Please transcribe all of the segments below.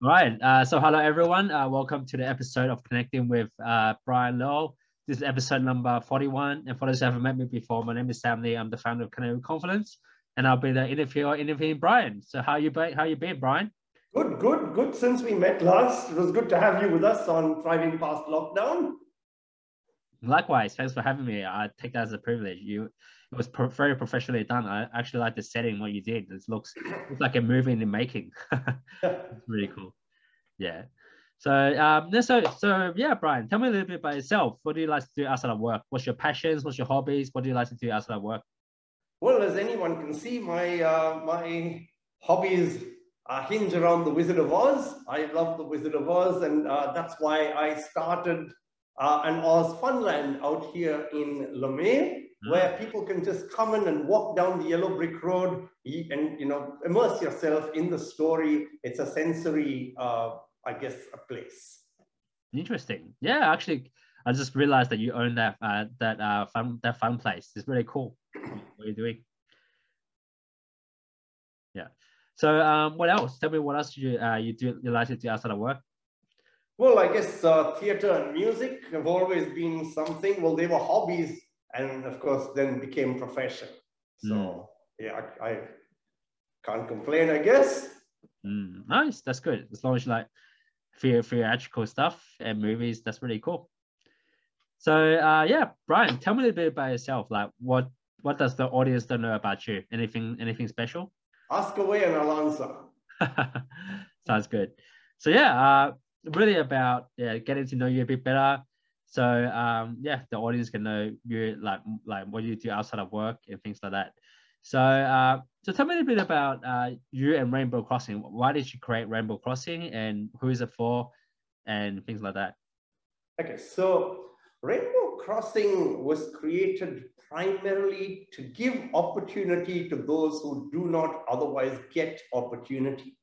Right. Uh, so hello everyone. Uh, welcome to the episode of Connecting with uh, Brian Lowe. This is episode number 41. And for those who haven't met me before, my name is Sam Lee. I'm the founder of Connecting Confidence, and I'll be the interviewer interviewing Brian. So how you been? How you been, Brian? Good, good, good. Since we met last, it was good to have you with us on Thriving Past Lockdown. Likewise, thanks for having me. I take that as a privilege. You it was pro- very professionally done. I actually like the setting what you did. It looks, looks like a movie in the making. it's really cool. Yeah. So um, so so yeah, Brian, tell me a little bit about yourself. What do you like to do outside of work? What's your passions? What's your hobbies? What do you like to do outside of work? Well, as anyone can see, my uh, my hobbies uh, hinge around the Wizard of Oz. I love the Wizard of Oz, and uh, that's why I started uh, an Oz Funland out here in Leumeah mm. where people can just come in and walk down the yellow brick road and you know immerse yourself in the story. It's a sensory, uh, I guess, a place. Interesting. Yeah, actually, I just realized that you own that uh, that uh, fun that fun place. It's really cool. What are you doing? Yeah. So um, what else? Tell me what else you uh, you do you like to do outside of work? Well, I guess uh, theater and music have always been something. Well, they were hobbies and of course then became profession. So mm. yeah, I, I, can't complain, I guess. Mm, nice, that's good. As long as you like theatrical stuff and movies, that's really cool. So uh, yeah, Brian, tell me a little bit about yourself. Like what what does the audience don't know about you? Anything anything special? Ask away and I'll answer. Sounds good. So yeah, uh, really about yeah, getting to know you a bit better, so um, yeah, the audience can know you like like what you do outside of work and things like that. So uh, so tell me a bit about uh, you and Rainbow Crossing. Why did you create Rainbow Crossing and who is it for, and things like that? Okay, so Rainbow Crossing was created primarily to give opportunity to those who do not otherwise get opportunity.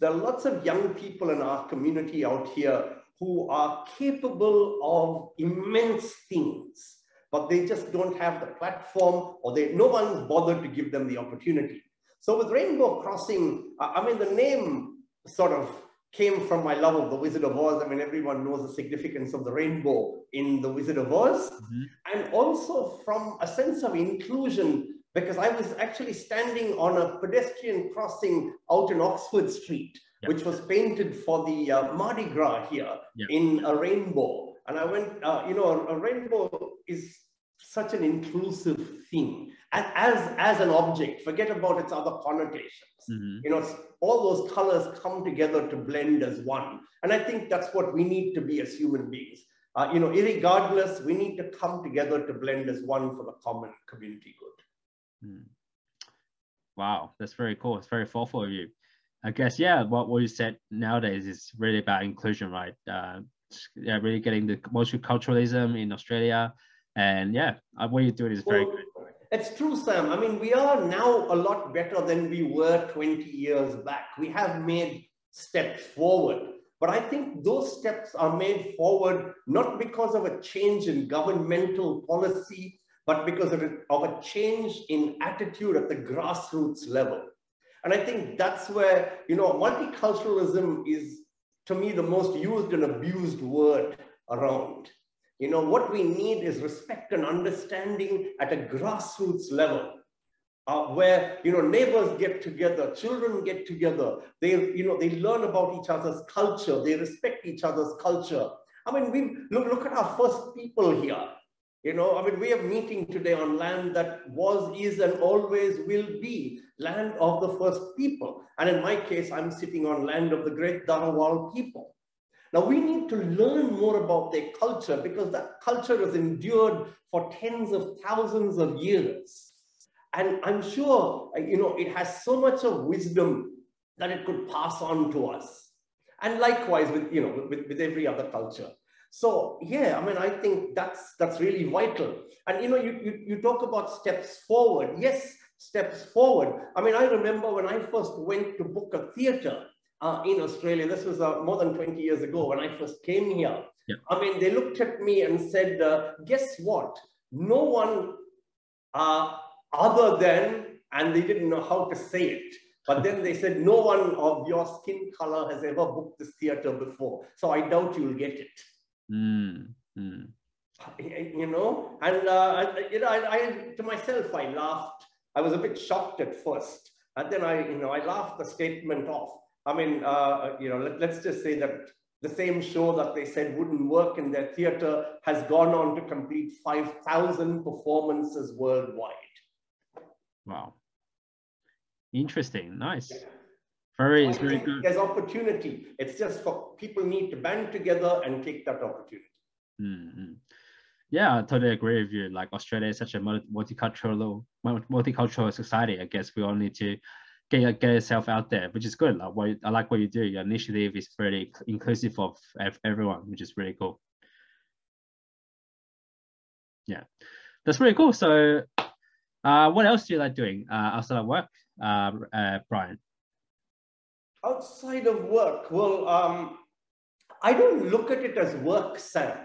There are lots of young people in our community out here who are capable of immense things, but they just don't have the platform or they, no one's bothered to give them the opportunity. So with Rainbow Crossing, I mean, the name sort of came from my love of the Wizard of Oz. I mean, everyone knows the significance of the rainbow in the Wizard of Oz. Mm-hmm. And also from a sense of inclusion, because I was actually standing on a pedestrian crossing out in Oxford Street yep. which was painted for the uh, Mardi Gras here yep. in a rainbow. And I went, uh, you know, a, a, rainbow is such an inclusive thing. And as, as an object, forget about its other connotations. Mm-hmm. You know, all those colors come together to blend as one. And I think that's what we need to be as human beings. Uh, you know, regardless, we need to come together to blend as one for the common community good. Mm. Wow, that's very cool. It's very thoughtful of you. I guess yeah, what what you said nowadays is really about inclusion, right? Uh, yeah, really getting the multiculturalism in Australia, and yeah, uh, what you're doing is very well, good. It's true, Sam. I mean, we are now a lot better than we were 20 years back. We have made steps forward, but I think those steps are made forward not because of a change in governmental policy, but because of of a change in attitude at the grassroots level. And I think that's where, you know, multiculturalism is, to me, the most used and abused word around. You know, what we need is respect and understanding at a grassroots level. Uh, where you know neighbors get together, children get together. They you know they learn about each other's culture. They respect each other's culture. I mean, we look look at our first people here. You know, I mean, we are meeting today on land that was, is, and always will be land of the first people. And in my case, I'm sitting on land of the great Dharawal people. Now, we need to learn more about their culture because that culture has endured for tens of thousands of years. And I'm sure, you know, it has so much of wisdom that it could pass on to us. And likewise with, you know, with, with every other culture. So yeah, I mean, I think that's that's really vital. And you know, you, you, you talk about steps forward. Yes, steps forward. I mean, I remember when I first went to book a theater uh, in Australia, this was uh, more than 20 years ago when I first came here. Yeah. I mean, they looked at me and said, uh, guess what? No one uh, other than, and they didn't know how to say it, But then they said, no one of your skin color has ever booked this theater before. So I doubt you'll get it. Mm, mm. You know, and uh, you know, I, I, to myself, I laughed. I was a bit shocked at first, and then I, you know, I laughed the statement off. I mean, uh, you know, let, let's just say that the same show that they said wouldn't work in their theater has gone on to complete 5,000 performances worldwide. Wow. Interesting. Nice. Very, so very good. There's opportunity. It's just for people need to band together and take that opportunity. Mm-hmm. Yeah, I totally agree with you. Like Australia is such a multicultural, multicultural society. I guess we all need to get get yourself out there, which is good. Like what I like what you do. Your initiative is very inclusive of everyone, which is really cool. Yeah, that's really cool. So, uh, what else do you like doing uh, outside of work, uh, uh, Brian? Outside of work, well, um, I don't look at it as work, Sam.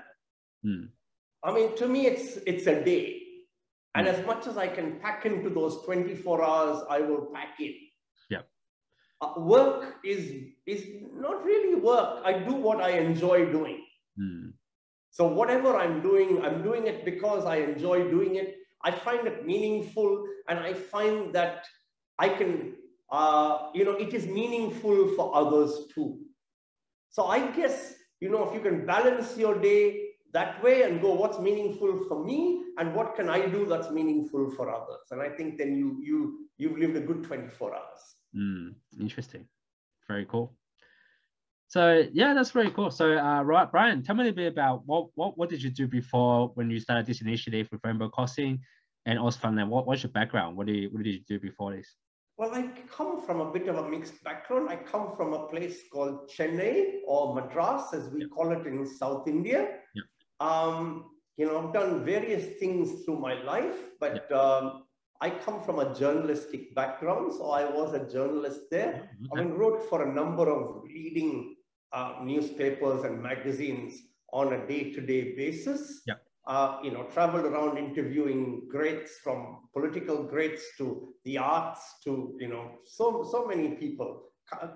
Hmm. I mean, to me, it's it's a day. And Hmm. as much as I can pack into those 24 hours, I will pack in. Yeah. Uh, work is, is not really work. I do what I enjoy doing. Hmm. So whatever I'm doing, I'm doing it because I enjoy doing it. I find it meaningful and I find that I can, uh, you know, it is meaningful for others too. So I guess, you know, if you can balance your day that way and go, what's meaningful for me and what can I do that's meaningful for others? And I think then you, you, you've lived a good 24 hours. Mm, interesting. Very cool. So yeah, that's very cool. So uh, right, Brian, tell me a bit about what what what did you do before when you started this initiative with Rainbow Crossing and Ozfunland? What what's your background? What did you what did you do before this? Well, I come from a bit of a mixed background. I come from a place called Chennai or Madras, as we call it in South India. Yeah. Um, you know, I've done various things through my life, but um, I come from a journalistic background, so I was a journalist there. I mean, wrote for a number of leading uh, newspapers and magazines on a day-to-day basis. Yeah. Uh, you know, traveled around interviewing greats from political greats to the arts to, you know, so, so many people,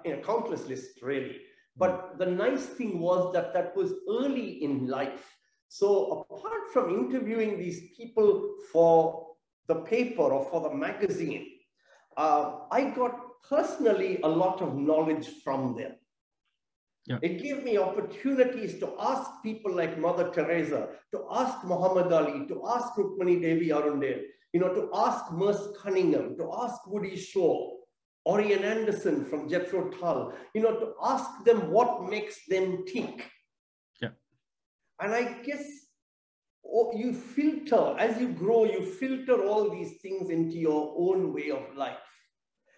you know, countless lists really. But the nice thing was that that was early in life. So apart from interviewing these people for the paper or for the magazine, uh, I got personally a lot of knowledge from them. Yeah. It gave me opportunities to ask people like Mother Teresa, to ask Muhammad Ali, to ask Rukmini Devi Arundale, you know, to ask Merce Cunningham, to ask Woody Shaw, or Ian Anderson from Jethro Tull, you know, to ask them what makes them tick. Yeah. And I guess oh, you filter, as you grow, you filter all these things into your own way of life.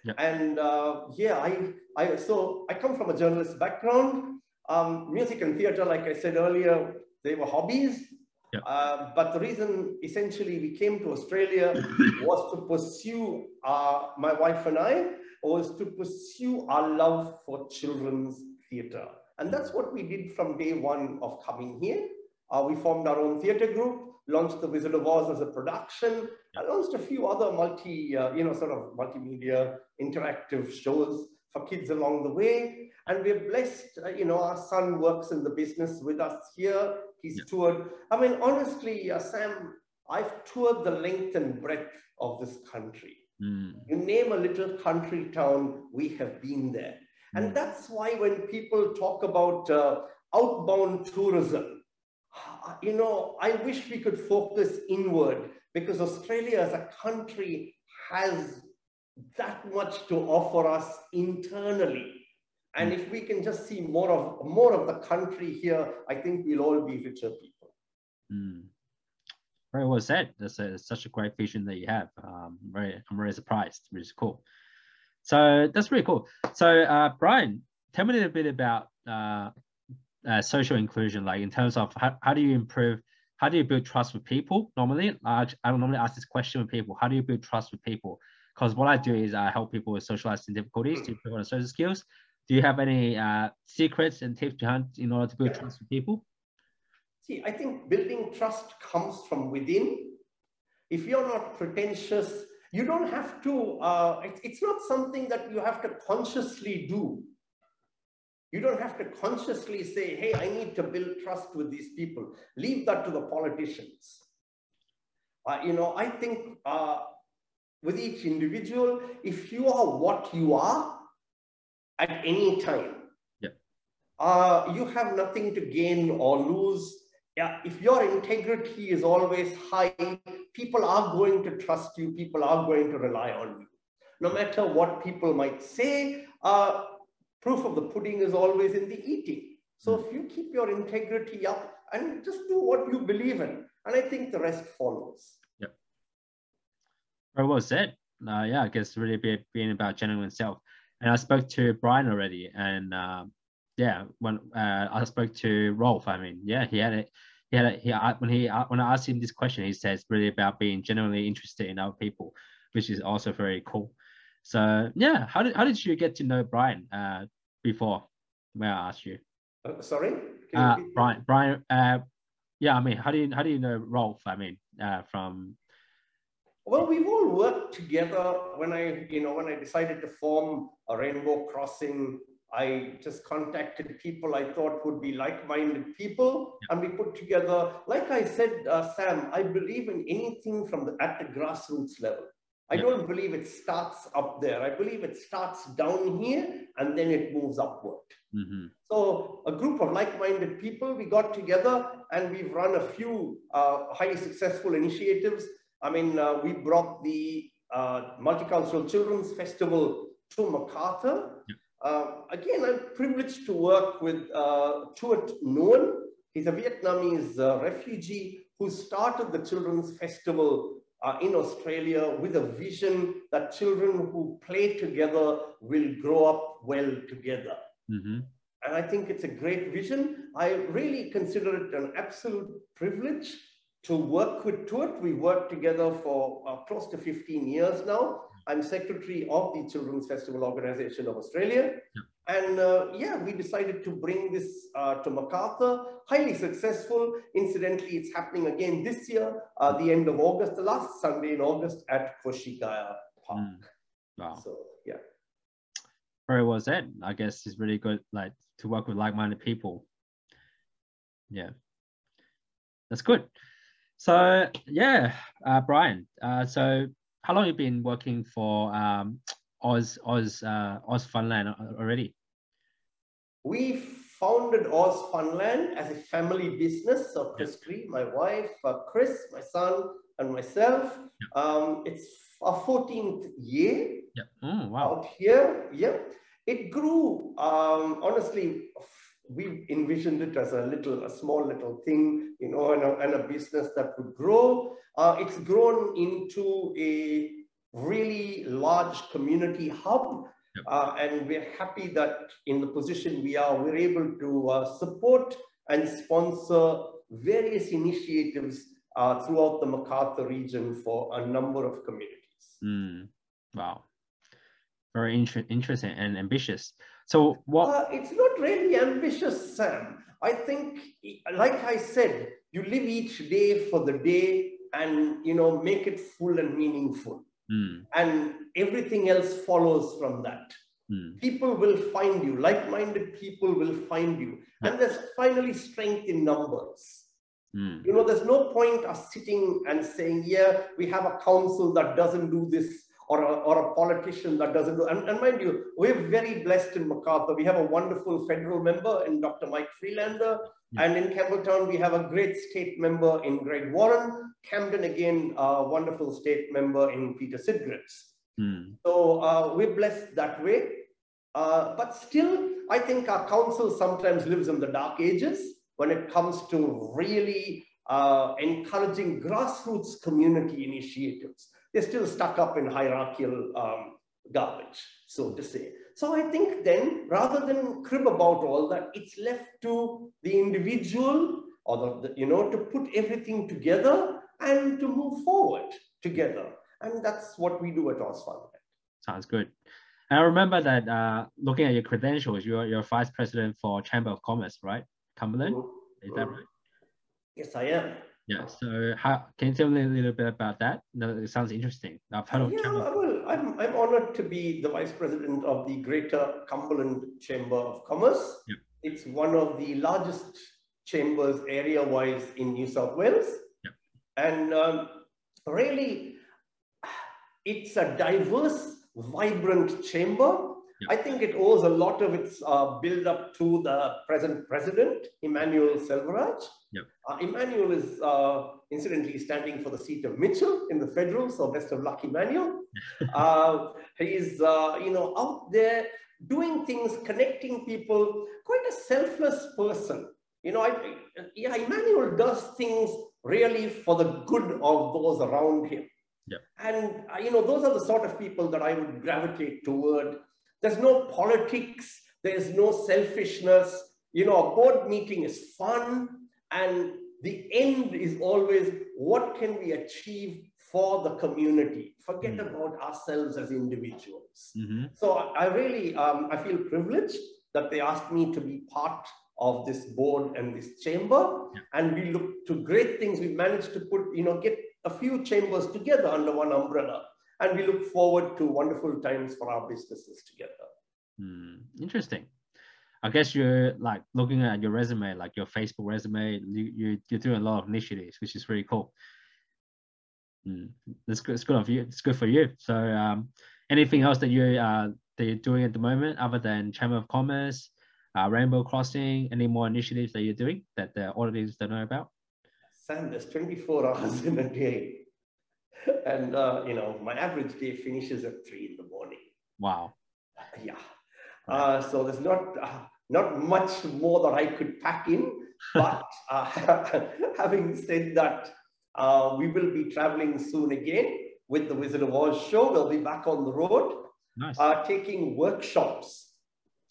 Yeah. And uh, yeah, I, I, so I come from a journalist background. Um, music and theater, like I said earlier, they were hobbies. Yeah. Uh, but the reason essentially we came to Australia was to pursue, uh, my wife and I, was to pursue our love for children's theater. And that's what we did from day one of coming here. Uh, we formed our own theater group, launched The Wizard of Oz as a production, and launched a few other multi, uh, you know, sort of multimedia interactive shows for kids along the way. And we're blessed, uh, you know, our son works in the business with us here. He's Yeah. toured. I mean, honestly, uh, Sam, I've toured the length and breadth of this country. Mm, You name a little country town, we have been there. Mm. And that's why when people talk about uh, outbound tourism, you know, I wish we could focus inward because Australia as a country has that much to offer us internally. And if we can just see more of more of the country here, I think we'll all be richer people. mm. Very well said. That's a, such a great vision that you have. Um, very, I'm very surprised, which is cool. So that's really cool. So uh, Brian, tell me a little bit about uh, uh, social inclusion, like in terms of how, how do you improve, how do you build trust with people? Normally, I, I don't normally ask this question with people. How do you build trust with people? Because what I do is I help people with socializing difficulties to improve on social skills. Do you have any uh, secrets and tips behind in order to build trust with people? See, I think building trust comes from within. If you're not pretentious, You don't have to, uh, it, it's not something that you have to consciously do. You don't have to consciously say, hey, I need to build trust with these people. Leave that to the politicians. Uh, you know, I think uh, with each individual, if you are what you are at any time, yeah. uh, you have nothing to gain or lose. Yeah, if your integrity is always high, people are going to trust you, people are going to rely on you. No matter what people might say, uh, proof of the pudding is always in the eating. So if you keep your integrity up and just do what you believe in, and I think the rest follows. Yep. Very well said. Uh, yeah, I guess really be, being about genuine self. And I spoke to Brian already, and um, yeah, when uh, I spoke to Rolf, I mean, yeah, he had it. He had it. He when he when I asked him this question, he says really about being genuinely interested in other people, which is also very cool. So yeah, how did how did you get to know Brian uh, before? May I ask you? Uh, sorry, uh, Brian. Brian. Uh, yeah, I mean, how do you how do you know Rolf? I mean, uh, from. Well, we've all worked together. When I, you know, when I decided to form a Rainbow Crossing, I just contacted people I thought would be like-minded people, yeah. and we put together. Like I said, uh, Sam, I believe in anything from the at the grassroots level. I yeah. don't believe it starts up there. I believe it starts down here and then it moves upward. Mm-hmm. So, a group of like minded people, we got together and we've run a few uh, highly successful initiatives. I mean, uh, we brought the uh, Multicultural Children's Festival to Macarthur. Yeah. Uh, again, I'm privileged to work with uh, Tuat Nguyen. He's a Vietnamese uh, refugee who started the Children's Festival uh, in Australia with a vision that children who play together will grow up well together. Mm-hmm. And I think it's a great vision. I really consider it an absolute privilege to work with Tuat. We worked together for uh, close to 15 years now. I'm secretary of the Children's Festival Organization of Australia. Yeah. And uh, yeah, we decided to bring this uh, to MacArthur, highly successful. Incidentally, it's happening again this year, uh, the end of August, the last Sunday in August at Koshigaya Park. Mm. Wow. So, yeah. Very well said. I guess it's really good like to work with like-minded people. Yeah. That's good. So yeah, uh, Brian, uh, so how long have you been working for um, Oz Oz uh, Oz Funland already? We founded Oz Funland as a family business. So Chris Cree, my wife, uh, Chris, my son, and myself. Yeah. Um, it's our 14th year yeah. Mm, wow. out here. Yeah. It grew, um, honestly, we envisioned it as a little, a small little thing, you know, and a, and a business that would grow. Uh, it's grown into a really large community hub uh, and we're happy that in the position we are, we're able to uh, support and sponsor various initiatives uh, throughout the MacArthur region for a number of communities. Mm. Wow. Very inter interesting and ambitious. So what? Uh, it's not really ambitious, Sam. I think, like I said, you live each day for the day and, you know, make it full and meaningful. Mm. And everything else follows from that. Mm. People will find you, like minded people will find you. And there's finally strength in numbers. Mm. You know, there's no point us sitting and saying, yeah, we have a council that doesn't do this or a, or a politician that doesn't do. And, and mind you, we're very blessed in MacArthur. We have a wonderful federal member in Dr. Mike Freelander. Yeah. And in Campbelltown, we have a great state member in Greg Warren. Camden, again, a wonderful state member in Peter Sidgreaves. Mm. So uh, we're blessed that way. Uh, but still, I think our council sometimes lives in the dark ages when it comes to really uh, encouraging grassroots community initiatives they're still stuck up in hierarchical um, garbage, so to say. So I think then, rather than crib about all that, it's left to the individual or the, you know, to put everything together and to move forward together. And that's what we do at Osfund. Sounds good. And I remember that uh, looking at your credentials, you're, you're vice president for Chamber of Commerce, right? Cumberland? Mm -hmm. Is that right? Yes, I am. Yeah. So how can you tell me a little bit about that? No, it sounds interesting. I've heard of yeah, well, I'm, I'm honored to be the vice president of the Greater Cumberland Chamber of Commerce. Yep. It's one of the largest chambers area-wise in New South Wales. Yep. And um, really, it's a diverse, vibrant chamber I think it owes a lot of its uh, build up to the present president, Emmanuel Selvaraj. Yep. Uh, Emmanuel is uh, incidentally standing for the seat of Mitchell in the federal, so best of luck, Emmanuel. uh, he's, uh, you know, out there doing things, connecting people, quite a selfless person. You know, I, yeah, Emmanuel does things really for the good of those around him. Yep. And, uh, you know, those are the sort of people that I would gravitate toward there's no politics. There's no selfishness. You know, a board meeting is fun. And the end is always what can we achieve for the community? Forget mm. about ourselves as individuals. Mm-hmm. So I really, um, I feel privileged that they asked me to be part of this board and this chamber. Yeah. And we look to great things. We managed to put, you know, get a few chambers together under one umbrella and we look forward to wonderful times for our businesses together. Hmm, interesting. I guess you're like looking at your resume, like your Facebook resume, you, you, you're doing a lot of initiatives, which is really cool. Mm, that's good. It's good of you. It's good for you. So, um, anything else that you uh, that you're doing at the moment, other than Chamber of Commerce, uh, Rainbow Crossing, any more initiatives that you're doing that the audience don't know about? Sam, there's 24 hours in a day and uh, you know my average day finishes at three in the morning. Wow. Yeah. Uh, so there's not uh, not much more that I could pack in, but uh, having said that, uh, we will be traveling soon again with the Wizard of Oz show. We'll be back on the road, nice. Uh, taking workshops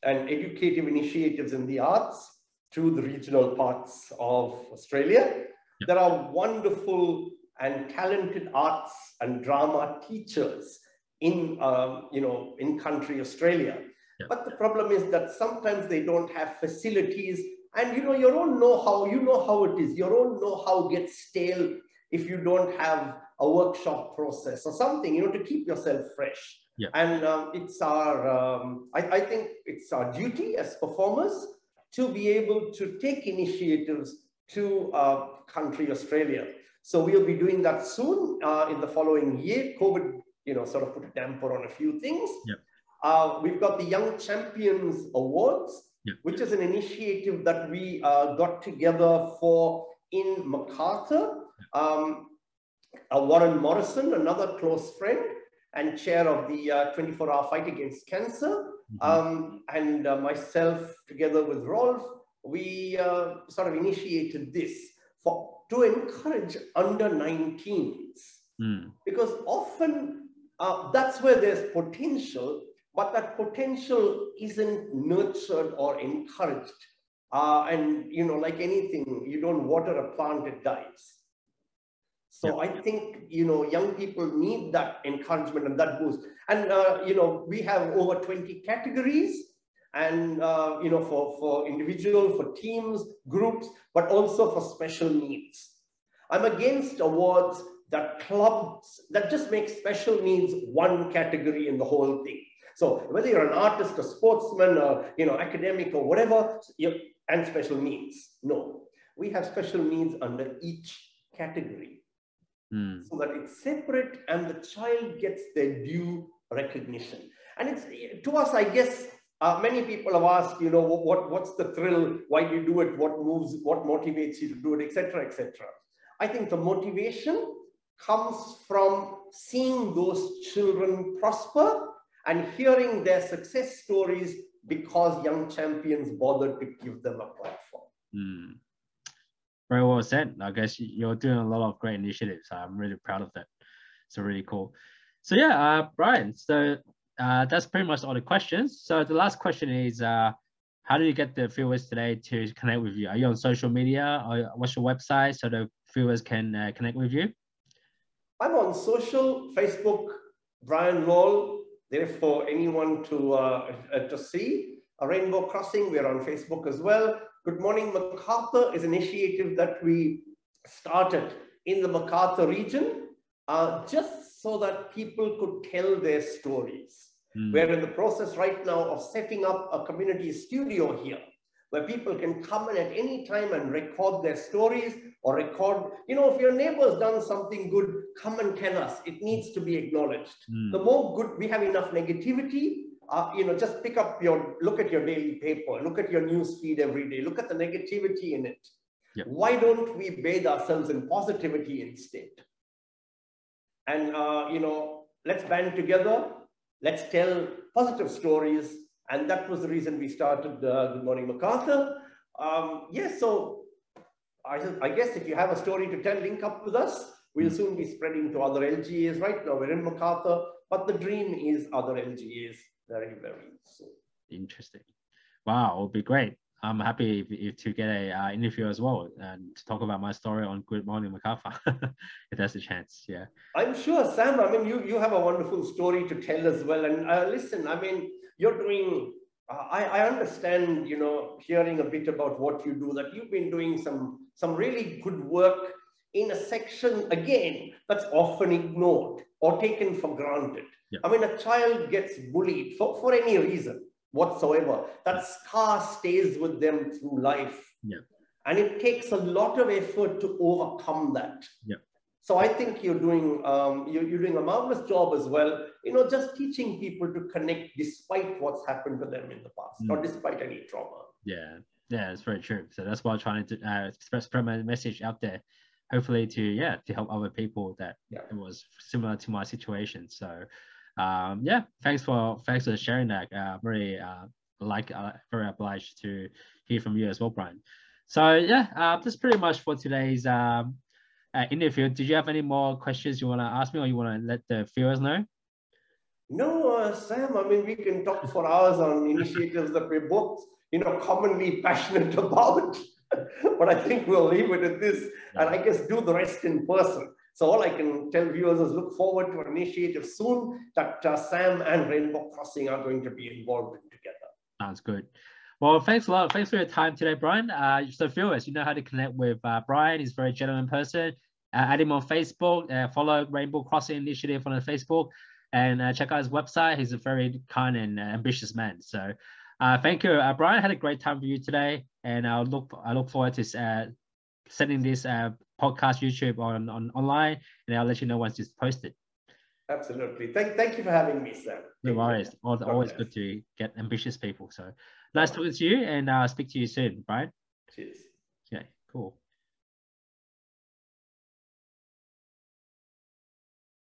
and educative initiatives in the arts to the regional parts of Australia. Yep. There are wonderful and talented arts and drama teachers in, um, you know, in country Australia. Yeah. But the problem is that sometimes they don't have facilities and, you know, your own know-how, you know how it is. Your own know-how gets stale if you don't have a workshop process or something, you know, to keep yourself fresh. Yeah. And um, it's our, um, I, I think it's our duty as performers to be able to take initiatives to uh, country Australia. So we'll be doing that soon uh, in the following year. COVID, you know, sort of put a damper on a few things. Yep. Uh, we've got the Young Champions Awards, yep. which is an initiative that we uh, got together for in Macarthur. Um, uh, Warren Morrison, another close friend and chair of the 24-hour uh, fight against cancer, mm -hmm. um, and uh, myself, together with Rolf, we sort of initiated this for to encourage under 19s. Mm. Because often uh, that's where there's potential, but that potential isn't nurtured or encouraged. Uh, and, you know, like anything, you don't water a plant, it dies. So I think, you know, young people need that encouragement and that boost. And, uh, you know, we have over 20 categories and uh, you know for for individual for teams groups but also for special needs i'm against awards that clubs that just make special needs one category in the whole thing so whether you're an artist a sportsman or you know academic or whatever and special needs no we have special needs under each category mm. so that it's separate and the child gets their due recognition and it's to us i guess uh, many people have asked, you know, what, what's the thrill? Why do you do it? What moves, what motivates you to do it, etc., etc. I think the motivation comes from seeing those children prosper and hearing their success stories because young champions bothered to give them a platform. Mm. Very well said. I guess you're doing a lot of great initiatives. I'm really proud of that. It's really cool. So yeah, uh, Brian. So uh, that's pretty much all the questions. So the last question is, uh, how do you get the viewers today to connect with you? Are you on social media or what's your website so the viewers can uh, connect with you? I'm on social, Facebook, Brian Lowell, there for anyone to, uh, uh, to see. A Rainbow Crossing, we're on Facebook as well. Good Morning Macarthur is an initiative that we started in the Macarthur region, uh, just so that people could tell their stories. Mm. We're in the process right now of setting up a community studio here where people can come in at any time and record their stories or record, you know, if your neighbor's done something good, come and tell us. It needs to be acknowledged. Mm. The more good, we have enough negativity, uh, you know, just pick up your, look at your daily paper, look at your news feed every day, look at the negativity in it. Yep. Why don't we bathe ourselves in positivity instead? And, uh, you know, let's band together, let's tell positive stories, and that was the reason we started uh, Good Morning Macarthur. Um, yes, so I, I, guess if you have a story to tell, link up with us. We'll soon be spreading to other LGAs. Right now, we're in Macarthur, but the dream is other LGAs very, very soon. Interesting. Wow, it would be great. I'm happy if, if to get a uh, interview as well and to talk about my story on Good Morning Macarthur, if there's a chance. Yeah. I'm sure, Sam. I mean, you you have a wonderful story to tell as well. And uh, listen, I mean, you're doing, uh, I, I understand, you know, hearing a bit about what you do, that you've been doing some, some really good work in a section, again, that's often ignored or taken for granted. Yeah. I mean, a child gets bullied for, for any reason whatsoever. That scar stays with them through life. Yeah. And it takes a lot of effort to overcome that. Yeah. So I think you're doing um, you're, you're, doing a marvelous job as well. You know, just teaching people to connect despite what's happened to them in the past, mm. or despite any trauma. Yeah, yeah, it's very true. So that's why I'm trying to uh, spread my message out there, hopefully to yeah to help other people that yeah. it was similar to my situation. So um, yeah, thanks for thanks for sharing that. Uh, very uh, like uh, very obliged to hear from you as well, Brian. So yeah, uh, that's pretty much for today's um, uh, interview. Did you have any more questions you want to ask me or you want to let the viewers know? No, uh, Sam, I mean, we can talk for hours on initiatives that we're both, you know, commonly passionate about. but I think we'll leave it at this and I guess do the rest in person. So all I can tell viewers is look forward to an initiative soon that uh, Sam and Rainbow Crossing are going to be involved in together. Sounds good. Well, thanks a lot. Thanks for your time today, Brian. Uh, so viewers, you know how to connect with uh, Brian. He's a very gentleman person. Uh, add him on Facebook. Uh, follow Rainbow Crossing Initiative on Facebook, and uh, check out his website. He's a very kind and uh, ambitious man. So, uh, thank you, Brian. Had a great time with you today, and I look I look forward to sending this podcast YouTube on, on online, and I'll let you know once it's posted. Absolutely. Thank, thank you for having me, Sam. No worries. Always, always good to get ambitious people. So nice talking to you and I'll uh, speak to you soon, Brian. Cheers. Okay, cool.